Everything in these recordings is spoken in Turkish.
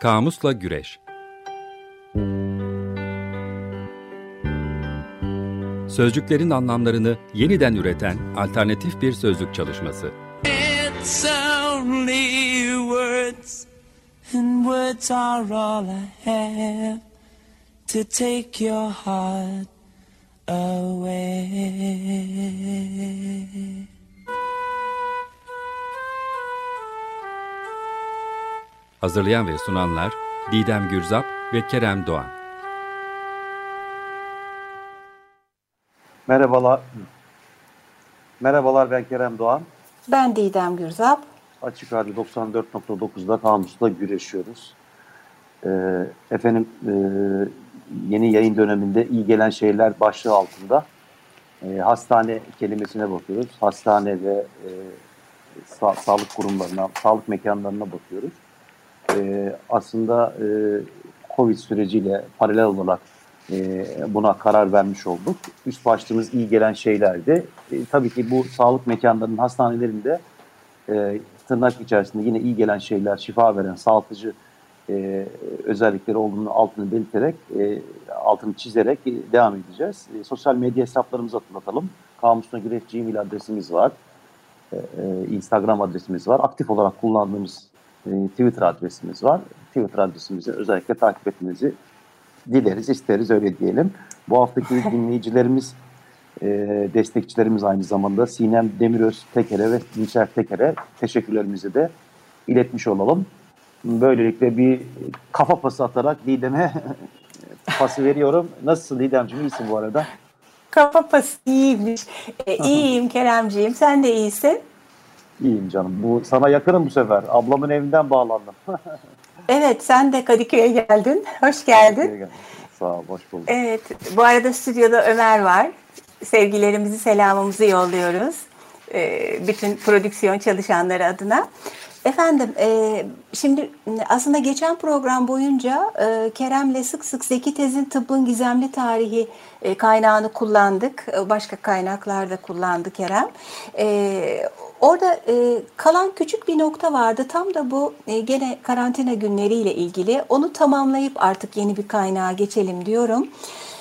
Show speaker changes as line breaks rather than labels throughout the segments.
Kamusla Güreş Sözcüklerin anlamlarını yeniden üreten alternatif bir sözlük çalışması. It's only words and words are all I have to take your heart away. Hazırlayan ve sunanlar Didem Gürzap ve Kerem Doğan.
Merhabalar. Merhabalar ben Kerem Doğan.
Ben Didem Gürzap.
Açık Radyo 94.9'da kamusla güreşiyoruz. Ee, efendim e, yeni yayın döneminde iyi gelen şeyler başlığı altında e, hastane kelimesine bakıyoruz. Hastane ve e, sa sağlık kurumlarına, sağlık mekanlarına bakıyoruz. E, aslında e, Covid süreciyle paralel olarak e, buna karar vermiş olduk. Üst başlığımız iyi gelen şeylerdi. E, tabii ki bu sağlık mekanlarının, hastanelerinde e, tırnak içerisinde yine iyi gelen şeyler, şifa veren, sağaltıcı e, özellikleri olduğunu altını belirterek, e, altını çizerek devam edeceğiz. E, sosyal medya hesaplarımızı hatırlatalım. Kamusuna Güreş Gmail adresimiz var. E, e, Instagram adresimiz var. Aktif olarak kullandığımız e, Twitter adresimiz var. Twitter adresimizi özellikle takip etmenizi dileriz, isteriz öyle diyelim. Bu haftaki dinleyicilerimiz, e, destekçilerimiz aynı zamanda Sinem Demiröz Teker'e ve Dinçer Teker'e teşekkürlerimizi de iletmiş olalım. Böylelikle bir kafa pası atarak Didem'e pası veriyorum. Nasılsın Didemciğim? İyisin bu arada.
Kafa pası iyiymiş. E, iyiyim Keremciğim. Sen de iyisin.
İyiyim canım. Bu sana yakınım bu sefer. Ablamın evinden bağlandım.
evet sen de Kadıköy'e geldin. Hoş geldin.
Sağ ol. Hoş bulduk.
Evet. Bu arada stüdyoda Ömer var. Sevgilerimizi, selamımızı yolluyoruz. E, bütün prodüksiyon çalışanları adına. Efendim, e, şimdi aslında geçen program boyunca e, Kerem'le sık sık Zeki Tez'in Tıbbın Gizemli Tarihi e, kaynağını kullandık. Başka kaynaklarda kullandı Kerem. E, orada e, kalan küçük bir nokta vardı. Tam da bu e, gene karantina günleriyle ilgili. Onu tamamlayıp artık yeni bir kaynağa geçelim diyorum.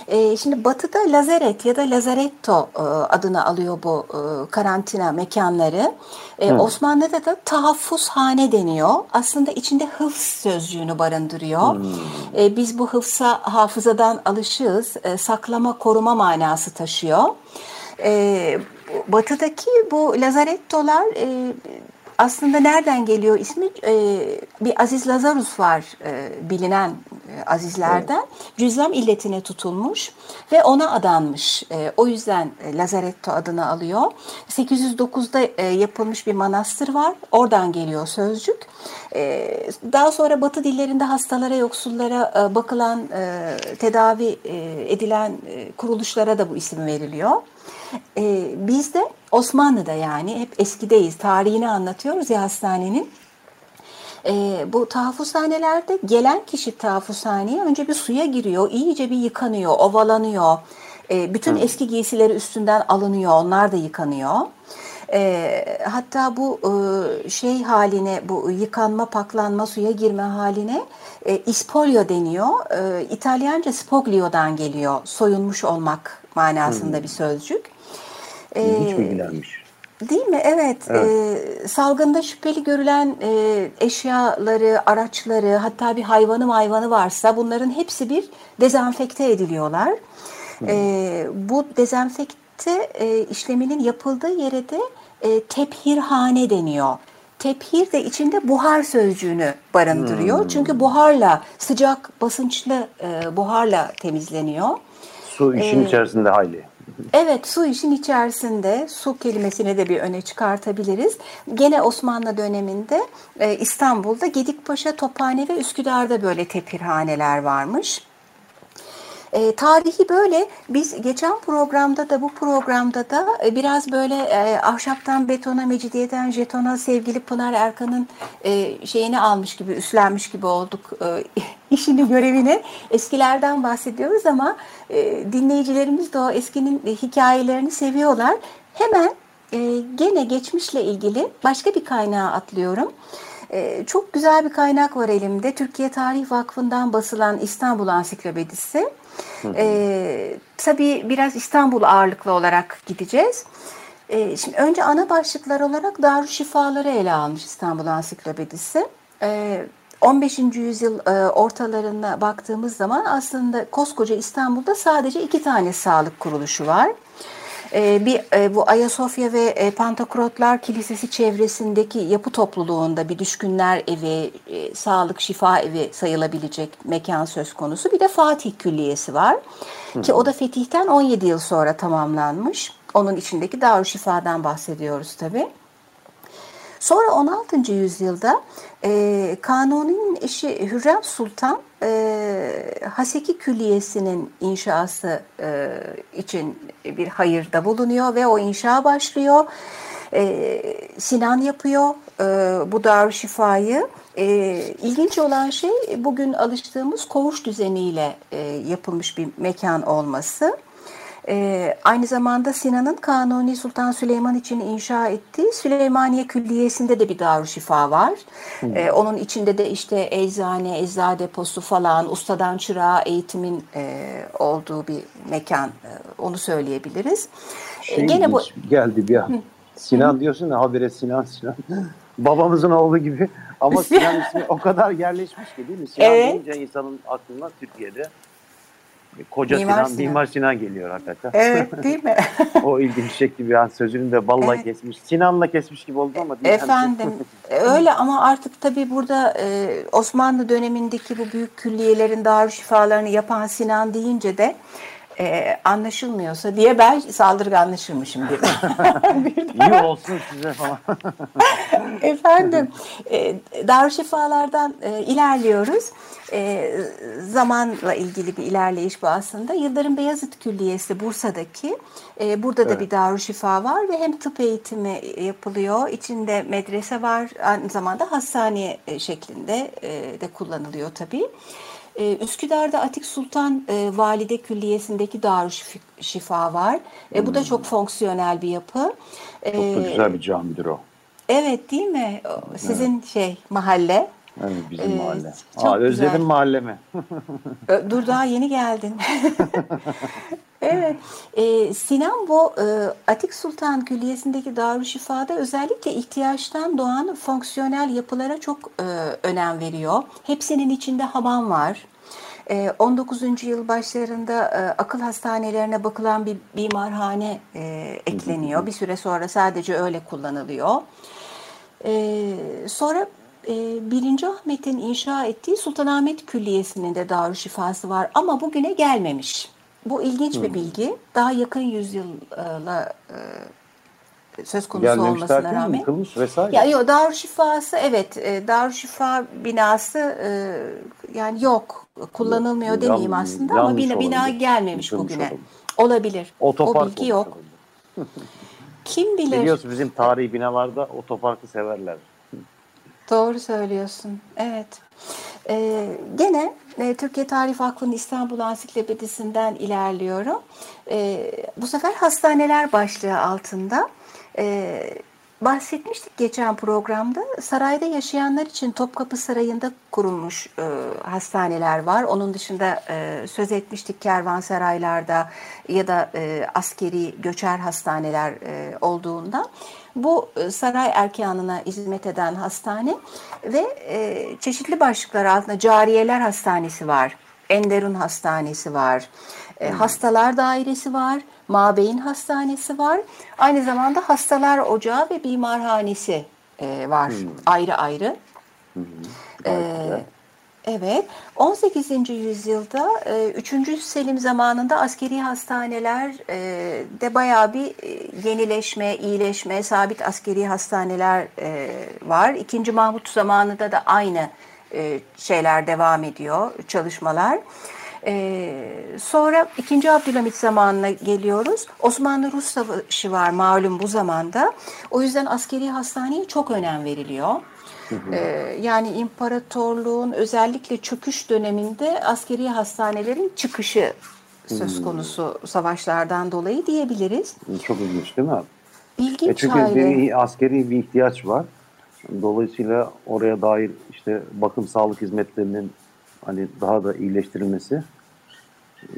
E, şimdi batıda lazaret ya da lazaretto e, adını alıyor bu e, karantina mekanları. E, Osmanlı'da da tahaffuzhane deniyor. Aslında içinde hıfz sözcüğünü barındırıyor. Hmm. E, biz bu hıfza hafızadan alışığız. E, saklama, koruma manası taşıyor. E, batıdaki bu lazarettolar e, aslında nereden geliyor ismi? Ee, bir Aziz Lazarus var e, bilinen e, azizlerden. Evet. Cüzzam illetine tutulmuş ve ona adanmış. E, o yüzden e, Lazaretto adını alıyor. 809'da e, yapılmış bir manastır var. Oradan geliyor sözcük. E, daha sonra Batı dillerinde hastalara, yoksullara e, bakılan, e, tedavi e, edilen e, kuruluşlara da bu isim veriliyor. E, biz de Osmanlı'da yani hep eskideyiz. Tarihini anlatıyoruz ya hastanenin. E, bu tahaffuzhanelerde gelen kişi tahaffuzhaneye önce bir suya giriyor, iyice bir yıkanıyor, ovalanıyor. E, bütün Hı. eski giysileri üstünden alınıyor, onlar da yıkanıyor. E, hatta bu e, şey haline, bu yıkanma, paklanma, suya girme haline e, ispolio deniyor. E, İtalyanca spoglio'dan geliyor, soyunmuş olmak manasında Hı. bir sözcük.
İlginç ee, bilgilenmiş.
Değil mi? Evet. evet. E, salgında şüpheli görülen e, eşyaları, araçları, hatta bir hayvanı hayvanı varsa bunların hepsi bir dezenfekte ediliyorlar. E, bu dezenfekte e, işleminin yapıldığı yere de e, tephirhane deniyor. Tephir de içinde buhar sözcüğünü barındırıyor. Hmm. Çünkü buharla, sıcak, basınçlı e, buharla temizleniyor.
Su işin ee, içerisinde hayli.
Evet su işin içerisinde su kelimesini de bir öne çıkartabiliriz. Gene Osmanlı döneminde e, İstanbul'da Gedikpaşa, Tophane ve Üsküdar'da böyle tepirhaneler varmış. E, tarihi böyle biz geçen programda da bu programda da e, biraz böyle e, ahşaptan betona, mecidiyeden jetona sevgili Pınar Erkan'ın e, şeyini almış gibi, üstlenmiş gibi olduk e, işini, görevini. Eskilerden bahsediyoruz ama e, dinleyicilerimiz de o eskinin hikayelerini seviyorlar. Hemen e, gene geçmişle ilgili başka bir kaynağa atlıyorum. E, çok güzel bir kaynak var elimde. Türkiye Tarih Vakfı'ndan basılan İstanbul Ansiklopedisi. E, tabii biraz İstanbul ağırlıklı olarak gideceğiz. E, şimdi önce ana başlıklar olarak Darüşşifaları ele almış İstanbul Ansiklopedisi. E, 15. yüzyıl e, ortalarına baktığımız zaman aslında koskoca İstanbul'da sadece iki tane sağlık kuruluşu var. E, bir e, bu Ayasofya ve e, Pantakrotlar Kilisesi çevresindeki yapı topluluğunda bir düşkünler evi, e, sağlık şifa evi sayılabilecek mekan söz konusu. Bir de Fatih Külliyesi var ki o da fetihten 17 yıl sonra tamamlanmış. Onun içindeki Darüşşifa'dan bahsediyoruz tabii. Sonra 16. yüzyılda e, Kanuni'nin eşi Hürrem Sultan e, Haseki Külliyesi'nin inşası e, için bir hayırda bulunuyor ve o inşa başlıyor. E, Sinan yapıyor e, bu Darüşşifa'yı. E, ilginç olan şey bugün alıştığımız koğuş düzeniyle e, yapılmış bir mekan olması. Ee, aynı zamanda Sinan'ın Kanuni Sultan Süleyman için inşa ettiği Süleymaniye Külliyesi'nde de bir darüşşifa var. Ee, onun içinde de işte eczane, eczacı deposu falan, ustadan çırağa eğitimin e, olduğu bir mekan. E, onu söyleyebiliriz.
Şey ee, Gene bu geldi bir an. Sinan diyorsun da habire Sinan Sinan. Babamızın oğlu gibi. Ama Sinan ismi o kadar yerleşmiş ki değil mi? Sinan evet. deyince insanın aklına Türkiye'de Koca Mimar Sinan, Sinan, Mimar Sinan geliyor hakikaten.
Evet değil mi?
o ilginç şekli bir an sözünü de balla evet. kesmiş. Sinan'la kesmiş gibi oldu ama
değil Efendim öyle ama artık tabii burada e, Osmanlı dönemindeki bu büyük külliyelerin darüşşifalarını yapan Sinan deyince de e, anlaşılmıyorsa diye ben saldırganlaşırmışım bir
İyi olsun size falan.
Efendim, e, Darüşşifalardan e, ilerliyoruz. E, zamanla ilgili bir ilerleyiş bu aslında. Yıldırım Beyazıt Külliyesi Bursa'daki, e, burada evet. da bir Darüşşifa var ve hem tıp eğitimi yapılıyor, içinde medrese var, aynı zamanda hastane e, şeklinde e, de kullanılıyor tabii. Ee, Üsküdar'da Atik Sultan e, Valide Külliyesi'ndeki Darüşşifa var. E, bu da çok fonksiyonel bir yapı.
Çok da ee, güzel bir camidir o.
Evet değil mi? Sizin evet. şey mahalle.
Evet bizim ee, mahalle. Aa, özledim mahallemi.
Dur daha yeni geldin. evet. Ee, Sinan bu e, Atik Sultan Külliyesi'ndeki Darüşşifa'da özellikle ihtiyaçtan doğan fonksiyonel yapılara çok e, önem veriyor. Hepsinin içinde hamam var. 19. yıl başlarında akıl hastanelerine bakılan bir bimarhane ekleniyor. Bir süre sonra sadece öyle kullanılıyor. Sonra Birinci Ahmet'in inşa ettiği Sultanahmet Külliyesi'nin de Darüşşifası var ama bugüne gelmemiş. Bu ilginç bir bilgi. Daha yakın yüzyılla söz konusu Gelmemiş olmasına rağmen.
Yıkılmış vesaire.
Ya yok Darüşşifası evet Darüşşifa binası yani yok kullanılmıyor yok, demeyeyim yan, aslında ama bina, bina gelmemiş Yıkılmış bugüne. Olabilir. olabilir.
Otopark
o bilgi yok. Kim bilir?
Biliyorsun bizim tarihi binalarda otoparkı severler.
Doğru söylüyorsun. Evet. Ee, gene e, Türkiye Tarih Vakfı'nın İstanbul Ansiklopedisinden ilerliyorum. Ee, bu sefer hastaneler başlığı altında. Ee, bahsetmiştik geçen programda. Sarayda yaşayanlar için Topkapı Sarayı'nda kurulmuş e, hastaneler var. Onun dışında e, söz etmiştik kervansaraylarda ya da e, askeri göçer hastaneler e, olduğunda. Bu e, saray erkanına hizmet eden hastane ve e, çeşitli başlıklar altında Cariyeler Hastanesi var, Enderun Hastanesi var, e, hmm. Hastalar Dairesi var, Mabeyin Hastanesi var. Aynı zamanda Hastalar Ocağı ve Bimarhanesi e, var hmm. ayrı ayrı. Hmm. Ee, Evet, 18. yüzyılda 3. E, Selim zamanında askeri hastaneler e, bayağı bir e, yenileşme, iyileşme, sabit askeri hastaneler var. 2. Mahmut zamanında da aynı şeyler devam ediyor, çalışmalar. Sonra 2. Abdülhamit zamanına geliyoruz. Osmanlı-Rus savaşı var malum bu zamanda. O yüzden askeri hastaneye çok önem veriliyor. Ee, yani imparatorluğun özellikle çöküş döneminde askeri hastanelerin çıkışı söz konusu savaşlardan dolayı diyebiliriz.
Çok ilginç değil mi abi?
İlginç
e çünkü bir askeri bir ihtiyaç var. Dolayısıyla oraya dair işte bakım sağlık hizmetlerinin hani daha da iyileştirilmesi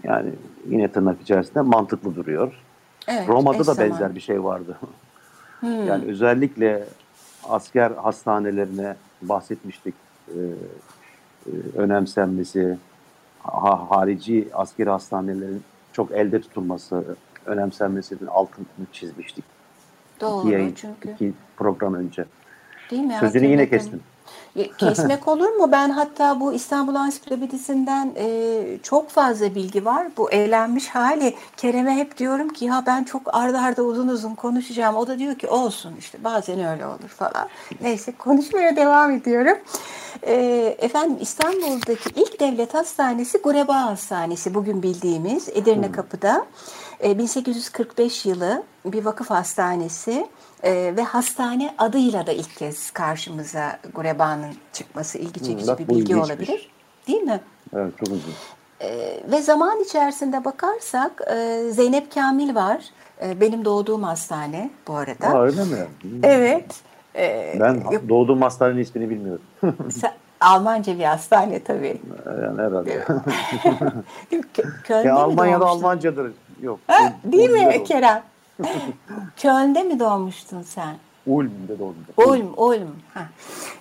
yani yine tırnak içerisinde mantıklı duruyor.
Evet,
Roma'da da
zamanlı.
benzer bir şey vardı.
Hmm.
Yani özellikle asker hastanelerine bahsetmiştik. Ee, e, önemsenmesi, ha, harici askeri hastanelerin çok elde tutulması, önemsenmesinin altını çizmiştik.
Doğru
iki, yayın,
çünkü.
iki program önce.
Değil mi?
Sözünü yine kestim.
E, Kesmek olur mu? Ben hatta bu İstanbul Ansiklopedisinden e, çok fazla bilgi var. Bu eğlenmiş hali. Kerem'e hep diyorum ki ya ben çok arda arda uzun uzun konuşacağım. O da diyor ki olsun işte bazen öyle olur falan. Neyse konuşmaya devam ediyorum. E, efendim İstanbul'daki ilk devlet hastanesi Gureba Hastanesi. Bugün bildiğimiz Edirne Kapı'da. E, 1845 yılı bir vakıf hastanesi. Ee, ve hastane adıyla da ilk kez karşımıza Gureba'nın çıkması ilgi çekici
bak
bir bilgi
ilginçmiş.
olabilir. Değil mi?
Evet çok uzun.
Ee, ve zaman içerisinde bakarsak e, Zeynep Kamil var. E, benim doğduğum hastane bu arada.
Aa, öyle mi? Hmm.
Evet. Ee,
Ben
yok,
doğduğum hastanenin ismini bilmiyorum.
Almanca bir hastane tabii.
yani herhalde.
Kö- Köln'de
ya Almanya'da? Almancadır. Yok.
Ha, değil mi. Kerem? Köln'de mi doğmuştun sen?
Ulm'de doğdum.
Ulm, Ulm. Ha.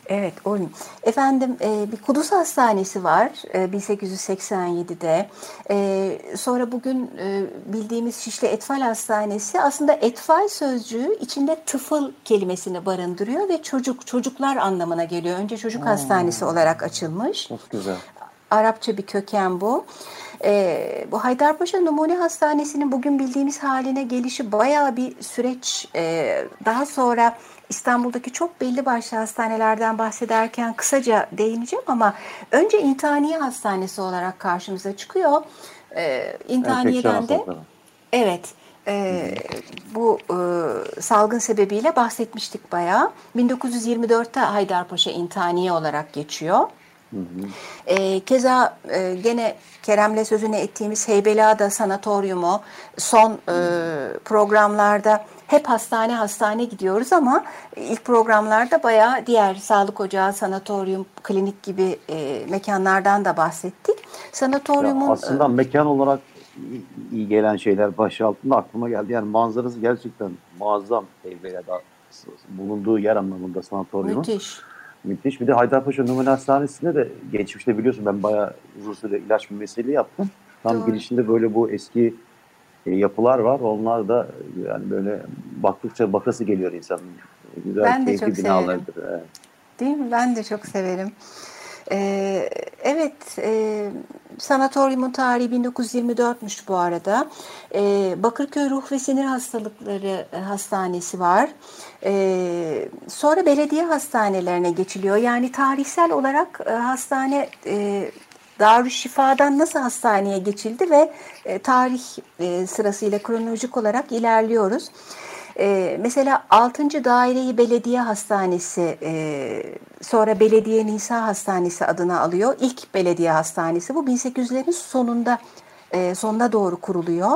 Evet, Ulm. Efendim e, bir Kudüs Hastanesi var e, 1887'de. E, sonra bugün e, bildiğimiz Şişli Etfal Hastanesi aslında etfal sözcüğü içinde tıfıl kelimesini barındırıyor ve çocuk, çocuklar anlamına geliyor. Önce çocuk hastanesi olarak açılmış.
Çok güzel.
Arapça bir köken bu. Ee, bu Haydarpaşa Numune Hastanesi'nin bugün bildiğimiz haline gelişi bayağı bir süreç. Ee, daha sonra İstanbul'daki çok belli başlı hastanelerden bahsederken kısaca değineceğim ama önce İntihaniye Hastanesi olarak karşımıza çıkıyor. Ee,
Enfeksiyon
İntihaniye'den de. Evet. e, bu e, salgın sebebiyle bahsetmiştik bayağı. 1924'te Haydarpaşa İntihaniye olarak geçiyor. E, keza e, gene Kerem'le sözünü ettiğimiz Heybeliada Sanatoryumu son e, programlarda hep hastane hastane gidiyoruz ama ilk programlarda bayağı diğer sağlık ocağı, sanatoryum, klinik gibi e, mekanlardan da bahsettik. Sanatoryumun
Ya aslında mekan olarak iyi- gelen şeyler başı altında aklıma geldi. Yani manzarası gerçekten muazzam Heybeliada bulunduğu yer anlamında
e,
sanatoryumun.
müthiş.
Müthiş. Bir de Haydarpaşa Numune Hastanesi'nde de geçmişte biliyorsun ben bayağı uzun süre ilaç mümessili yaptım. Tam
Doğru.
girişinde böyle bu eski e, yapılar var. Onlar da yani böyle baktıkça bakası geliyor insanın. Güzel,
Ben de çok
binalardır. Evet.
Değil mi? Ben de çok severim. Ee, evet, e, sanatoryumun tarihi 1924'müş bu arada. Ee, Bakırköy Ruh ve Sinir Hastalıkları e, Hastanesi var. Ee, sonra belediye hastanelerine geçiliyor. Yani tarihsel olarak e, hastane e, Darüşşifa'dan nasıl hastaneye geçildi ve e, tarih e, sırasıyla kronolojik olarak ilerliyoruz. Ee, mesela 6. Daireyi Belediye Hastanesi, e, sonra Belediye Nisa Hastanesi adını alıyor. İlk belediye hastanesi bu 1800'lerin sonunda e, sonuna doğru kuruluyor.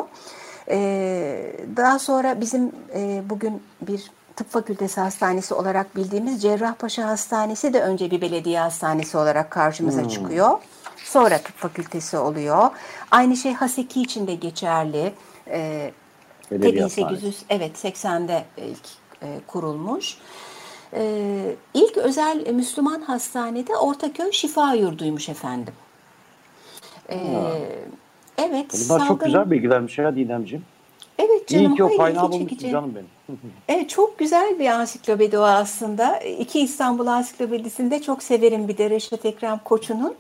E, daha sonra bizim e, bugün bir tıp fakültesi hastanesi olarak bildiğimiz Cerrahpaşa Hastanesi de önce bir belediye hastanesi olarak karşımıza çıkıyor. Sonra tıp fakültesi oluyor. Aynı şey Haseki için de geçerli. E,
Hastanesi.
1800 evet 80'de ilk e, kurulmuş. E, ilk özel e, Müslüman hastanede Ortaköy Şifa Yurdu'ymuş efendim. E, evet.
Bunlar çok
salgın-
güzel bilgilermiş ya Didemciğim.
Evet canım.
İyi ki o kaynağı bulmuşsun canım benim.
Evet çok güzel bir ansiklopedi o aslında. İki İstanbul Ansiklopedisinde çok severim bir de Reşat Ekrem Koçu'nun.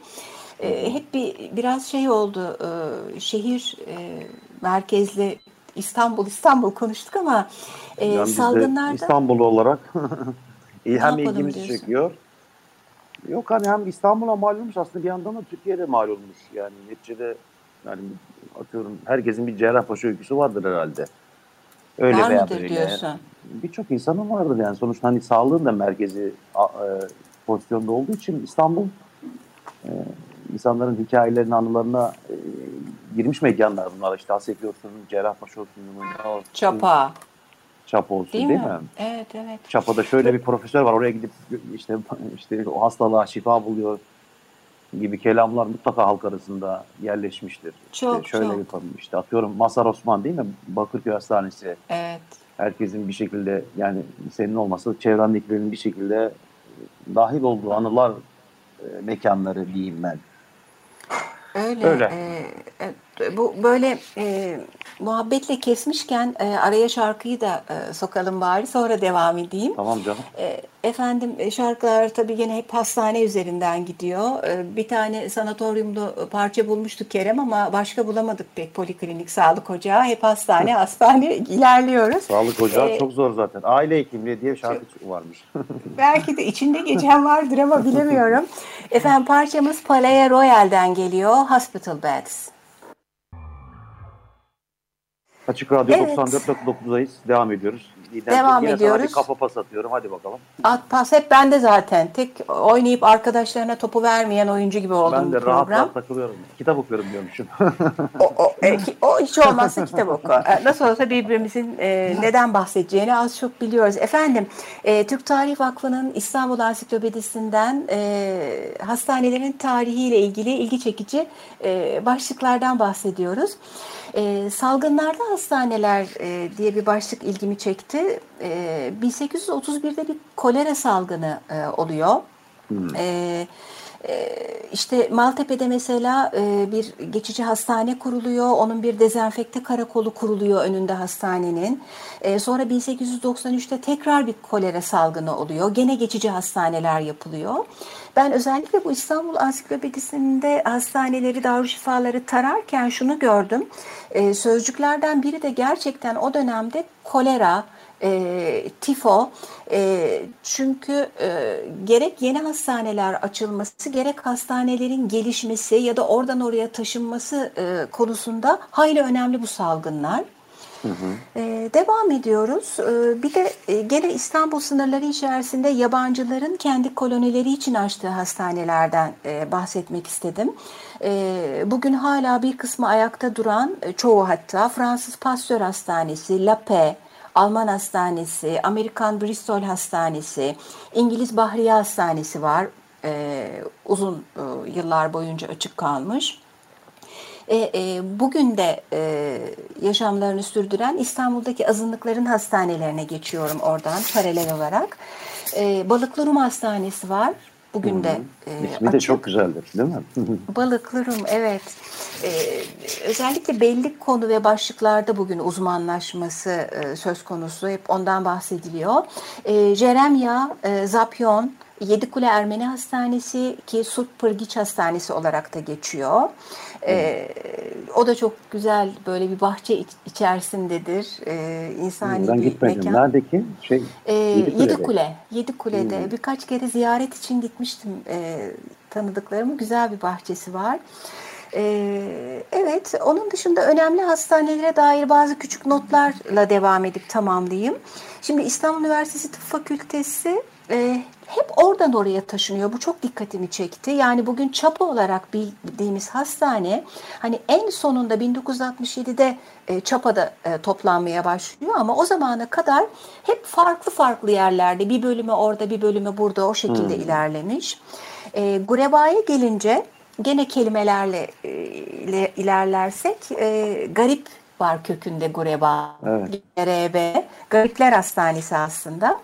Ee, hep bir biraz şey oldu. e, şehir e, merkezli İstanbul İstanbul konuştuk ama e,
Yani
salgınlarda
İstanbul olarak hem ilgimizi
diyorsun?
çekiyor. Yok hani hem İstanbul'a mal olmuş aslında bir yandan da Türkiye'de mal olmuş. Yani neticede yani atıyorum herkesin bir Cerrahpaşa öyküsü vardır herhalde. Öyle
var
veya böyle.
diyorsun?
Birçok insanın vardır yani sonuçta hani sağlığın da merkezi e, pozisyonda olduğu için İstanbul e, insanların hikayelerine, anılarına e, girmiş mekanlar bunlar. İşte Haseki olsun, Cerrahpaşa olsun, olsun,
Çapa.
Çapa olsun
Değil,
değil,
mi?
mi?
Evet, evet.
Çapa'da şöyle bir profesör var. Oraya gidip işte işte o hastalığa şifa buluyor gibi kelamlar mutlaka halk arasında yerleşmiştir.
Çok,
işte şöyle
çok.
yapalım işte atıyorum Masar Osman değil mi? Bakırköy Hastanesi.
Evet.
Herkesin bir şekilde yani senin olmasa çevrendekilerin bir şekilde dahil olduğu anılar e, mekanları diyeyim ben.
Öyle.
Öyle.
e, bu böyle e, muhabbetle kesmişken e, araya şarkıyı da e, sokalım bari sonra devam edeyim.
Tamam canım.
E, Efendim e, şarkılar tabii gene hep hastane üzerinden gidiyor. E, Bir tane sanatoryumda parça bulmuştuk Kerem ama başka bulamadık pek poliklinik sağlık ocağı. Hep hastane hastane ilerliyoruz.
Sağlık ocağı
Ee,
çok zor zaten. Aile hekimliği diye şarkı varmış.
Belki de içinde geçen vardır ama bilemiyorum. Efendim parçamız Palais Royal'den geliyor. Hospital Beds.
Açık Radyo
Evet.
94.9'dayız. Devam ediyoruz. Didem,
Devam
yine
ediyoruz.
Sana kafa pas atıyorum. Hadi bakalım.
At pas hep bende zaten. Tek oynayıp arkadaşlarına topu vermeyen oyuncu gibi oldum
ben
bu
de rahat
program.
rahat takılıyorum. Kitap okuyorum diyormuşum.
O, o, e, ki- o hiç olmazsa kitap oku. E, Nasıl olsa birbirimizin e, neden bahsedeceğini az çok biliyoruz. Efendim, e, Türk Tarih Vakfı'nın İstanbul Ansiklopedisinden e, hastanelerin tarihiyle ilgili ilgi çekici e, başlıklardan bahsediyoruz. E, salgınlarda hastaneler e, diye bir başlık ilgimi çekti. E, 1831'de bir kolera salgını e, oluyor. E, e, işte Maltepe'de mesela e, bir geçici hastane kuruluyor. Onun bir dezenfekte karakolu kuruluyor önünde hastanenin. E, sonra 1893'te tekrar bir kolera salgını oluyor. Gene geçici hastaneler yapılıyor. Ben özellikle bu İstanbul Ansiklopedisi'nde hastaneleri, darüşşifaları tararken şunu gördüm. E, sözcüklerden biri de gerçekten o dönemde kolera, e, tifo e, çünkü e, gerek yeni hastaneler açılması gerek hastanelerin gelişmesi ya da oradan oraya taşınması e, konusunda hayli önemli bu salgınlar. E, devam ediyoruz. E, bir de e, gene İstanbul sınırları içerisinde yabancıların kendi kolonileri için açtığı hastanelerden e, bahsetmek istedim. E, bugün hala bir kısmı ayakta duran, e, çoğu hatta Fransız Pasteur Hastanesi, La Paix, Alman Hastanesi, Amerikan Bristol Hastanesi, İngiliz Bahriye Hastanesi var. Uzun e, yıllar boyunca açık kalmış. E, e, bugün de e, yaşamlarını sürdüren İstanbul'daki azınlıkların hastanelerine geçiyorum oradan paralel olarak. E, Balıklı Rum Hastanesi var. Bugün de e,
İsmi de
açık.
çok güzeldir değil mi?
Balıklı Rum evet. Ee, özellikle belli konu ve başlıklarda bugün uzmanlaşması e, söz konusu. Hep ondan bahsediliyor. E, Jeremya, e, Zapyon, Yedikule Ermeni Hastanesi ki Surp Pırgiç Hastanesi olarak da geçiyor. E, o da çok güzel böyle bir bahçe iç- içerisindedir. E, insani
ben
bir
gitmedim.
mekan.
Neredeki? Şey,
Ee,
Yedikule'de.
Yedikule. Yedikule'de birkaç kere ziyaret için gitmiştim e, tanıdıklarımın. Güzel bir bahçesi var. Ee, evet, onun dışında önemli hastanelere dair bazı küçük notlarla devam edip tamamlayayım. Şimdi İstanbul Üniversitesi Tıp Fakültesi e, hep oradan oraya taşınıyor. Bu çok dikkatimi çekti. Yani bugün çapa olarak bildiğimiz hastane hani en sonunda 1967'de e, çapada e, toplanmaya başlıyor ama o zamana kadar hep farklı farklı yerlerde bir bölümü orada bir bölümü burada o şekilde ilerlemiş. E, Gureba'ya gelince gene kelimelerle e, ile- ilerlersek e, garip var kökünde Gureba.
Evet.
GRB, Garipler Hastanesi aslında.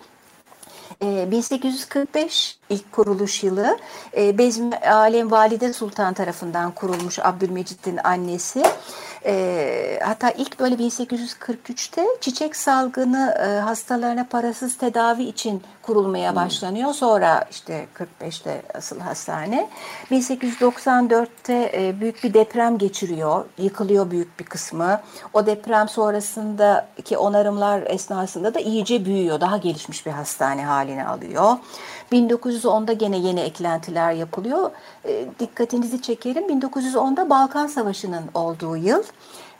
E, 1845 ilk kuruluş yılı e, Bezmi Alem Valide Sultan tarafından kurulmuş Abdülmecit'in annesi. E, hatta ilk böyle 1843'te çiçek salgını e, hastalarına parasız tedavi için kurulmaya başlanıyor. Sonra işte 45'te asıl hastane. 1894'te e, büyük bir deprem geçiriyor. Yıkılıyor büyük bir kısmı. O deprem sonrasındaki onarımlar esnasında da iyice büyüyor. Daha gelişmiş bir hastane haline alıyor. 1910'da gene yeni eklentiler yapılıyor. E, dikkatinizi çekerim. 1910'da Balkan Savaşı'nın olduğu yıl.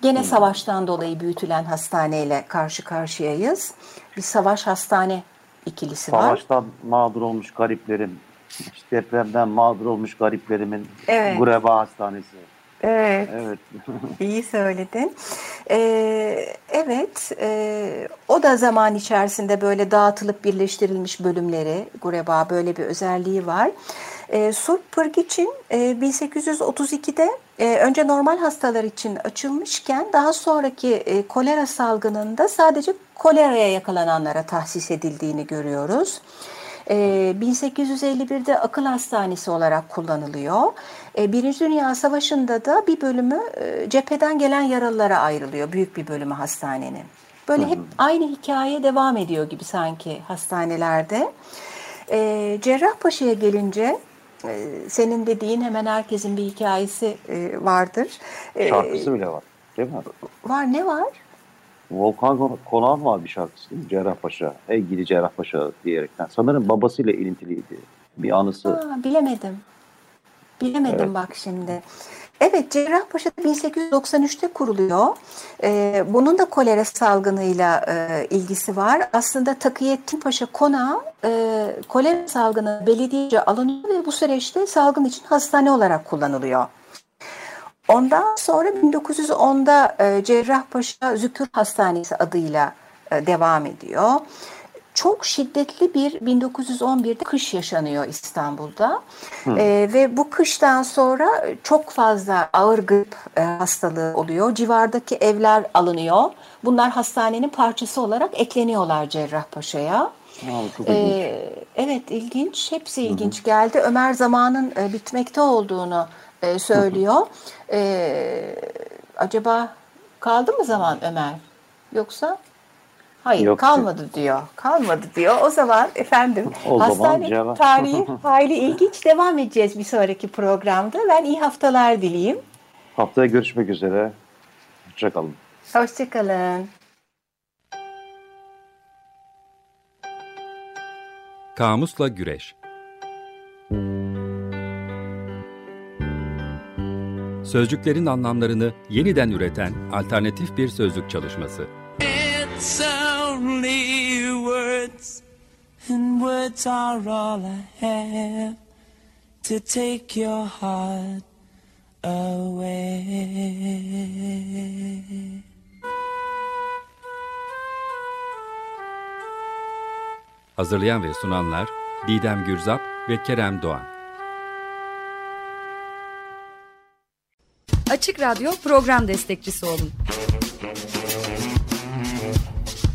Gene savaştan dolayı büyütülen hastaneyle karşı karşıyayız. Bir savaş hastane ikilisi var.
Savaştan mağdur olmuş gariplerim, işte depremden mağdur olmuş gariplerimin
Evet.
Gureba Hastanesi.
Evet.
Evet.
İyi söyledin. Ee, evet, e, o da zaman içerisinde böyle dağıtılıp birleştirilmiş bölümleri, Gureba böyle bir özelliği var. E, Surpırg için e, 1832'de e, önce normal hastalar için açılmışken daha sonraki e, kolera salgınında sadece koleraya yakalananlara tahsis edildiğini görüyoruz. 1851'de e, akıl hastanesi olarak kullanılıyor. E, Birinci Dünya Savaşı'nda da bir bölümü e, cepheden gelen yaralılara ayrılıyor. Büyük bir bölümü hastanenin. Böyle hep aynı hikaye devam ediyor gibi sanki hastanelerde. Cerrahpaşa'ya gelince senin dediğin hemen herkesin bir hikayesi vardır.
Şarkısı bile var değil mi?
Var ne var?
Volkan Konağ'ın var bir şarkısı değil mi? Cerrahpaşa. Ey gidi Cerrahpaşa diyerekten. Sanırım babasıyla ilintiliydi. Bir anısı.
Ha, bilemedim. Bilemedim evet. bak şimdi. Evet Cerrahpaşa 1893'te kuruluyor. Ee, bunun da kolera salgınıyla e, ilgisi var. Aslında Takiyettin Paşa konağı e, kolera salgını belediyece alınıyor ve bu süreçte salgın için hastane olarak kullanılıyor. Ondan sonra 1910'da e, Cerrahpaşa Zükür Hastanesi adıyla e, devam ediyor. Çok şiddetli bir 1911'de kış yaşanıyor İstanbul'da e, ve bu kıştan sonra çok fazla ağır grip e, hastalığı oluyor. Civardaki evler alınıyor. Bunlar hastanenin parçası olarak ekleniyorlar Cerrahpaşa'ya. Ee, evet ilginç. Hepsi ilginç hı hı. geldi. Ömer zamanın e, bitmekte olduğunu e, söylüyor. E, acaba kaldı mı zaman Ömer? Yoksa? Hayır Yok. kalmadı diyor. Kalmadı diyor. O zaman efendim o hastane zaman tarihi hayli ilginç devam edeceğiz bir sonraki programda. Ben iyi haftalar dileyim.
Haftaya görüşmek üzere. Hoşçakalın.
Hoşçakalın.
Kamusla Güreş Sözcüklerin anlamlarını yeniden üreten alternatif bir sözlük çalışması. It's only words and words are all I have to take your heart away. Hazırlayan ve sunanlar Didem Gürzap ve Kerem Doğan.
Açık Radyo program destekçisi olun.